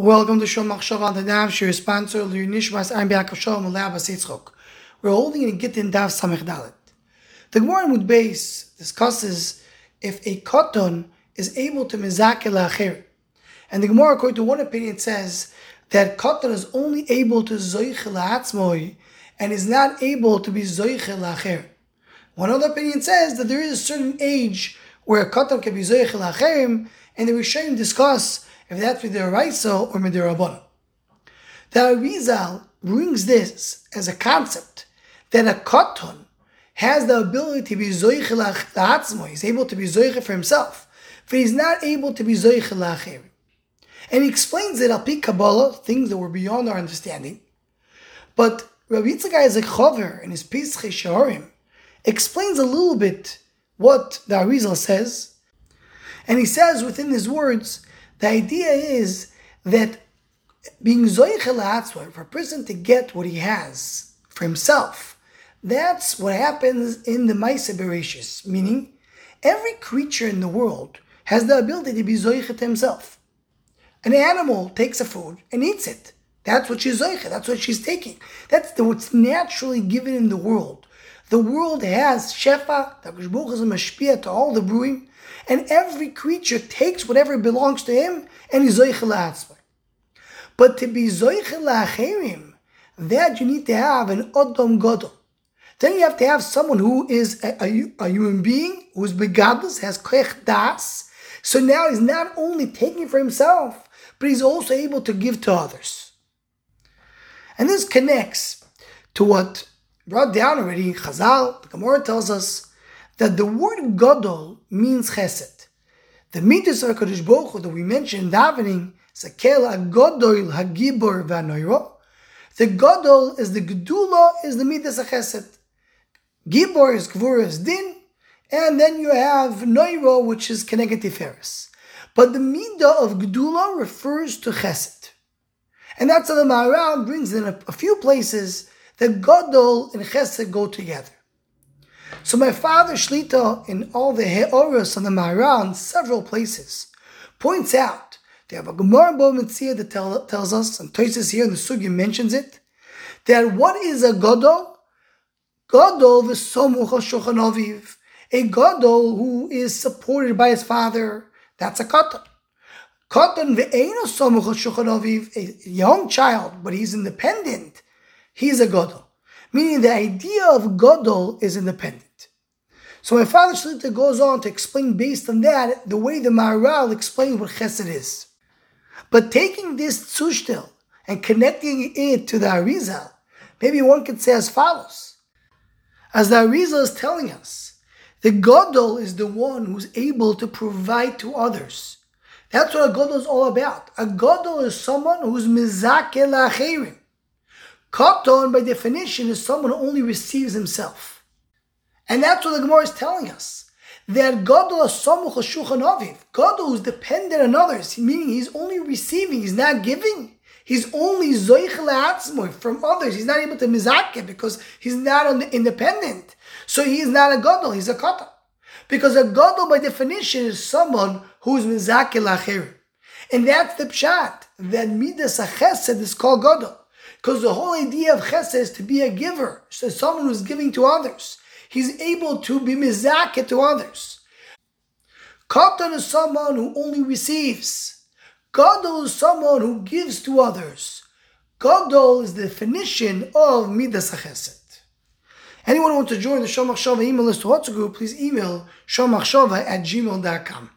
Welcome to Shom Machshav on the Daf Shir sponsor Nishmas Aram Biakov Shalom Yitzchok. We're holding in Gittin Daf Samech Dalet. The Gemara in Base discusses if a katan is able to mizakel la'acher. And the Gemara, according to one opinion, says that katan is only able to zoich la'atzmoi and is not able to be zoich la'acher. One other opinion says that there is a certain age where a can be zoich la'acherim, and the Rishonim discuss if that's midiraisa or midirabana. The Arizal brings this as a concept that a katan has the ability to be zoich la'atzmo, he's able to be zoich for himself, but he's not able to be zoich. And he explains it al Kabbalah, things that were beyond our understanding. But Rabbi Yitzchak Isaac Chover in his Pischei Shearim explains a little bit what the Arizal says. And he says within his words the idea is that being zoichel for a person to get what he has for himself, that's what happens in the Maisa Bereshis, meaning every creature in the world has the ability to be zoichet himself. An animal takes a food and eats it. That's what she's zoichet. That's what she's taking. That's the, what's naturally given in the world. The world has shefa, the is a to all the brewing, and every creature takes whatever belongs to him and he's zoichel But to be zoichel that you need to have an odom godol. Then you have to have someone who is a, a, a human being, who is begadless, has kech das. So now he's not only taking for himself, but he's also able to give to others. And this connects to what brought down already Chazal, the Gemara tells us that the word Godol means Chesed. The midas of Baruch that we mentioned in davening is a kel Godol hagibor v'anoiro. The Godol is the Gedula is the midas of Chesed. Gibor is Gvur is Din, and then you have Noiro, which is Keneged Tiferes. But the midah of Gedula refers to Chesed. And that's how the Maharal brings in a, a few places that Godol and Chesed go together. So my father Shlita in all the Heoros on the Maharal in several places points out they have a Gemara Bava Metzia that tell, tells us, and Toises here in the Sugya mentions it, that what is a Godol? Godol v'somuch shulchan aviv. A Godol who is supported by his father, that's a Katan. Katan ve'eno somuch shulchan aviv, a young child, but he's independent, he's a Godol. Meaning the idea of Godol is independent. So my father Shlita goes on to explain based on that the way the Maharal explains what Chesed is. But taking this Tzushtel and connecting it to the Arizal, maybe one could say as follows. As the Arizal is telling us, the Godol is the one who's able to provide to others. That's what a Godol is all about. A Godol is someone who's Mizake La'achirim. Katon, by definition, is someone who only receives himself. And that's what the Gemara is telling us. That Gadol Asamuch Shulchan Aviv. Gadol is dependent on others, meaning he's only receiving, he's not giving. He's only Zoich Le'atzmoy from others. He's not able to mizake because he's not independent. So he is not a Gadol, he's a Kata. Because a Gadol by definition is someone who is mizake La'achirim. And that's the pshat, that Midas HaChesed is called Gadol. Because the whole idea of Chesed is to be a giver, so someone who's giving to others he's able to be mizaket to others. Katan is someone who only receives. Gadol is someone who gives to others. Gadol is the definition of Midas chesed. Anyone who wants to join the Shomach Shava email list to WhatsApp group, please email shomachshava at gmail.com.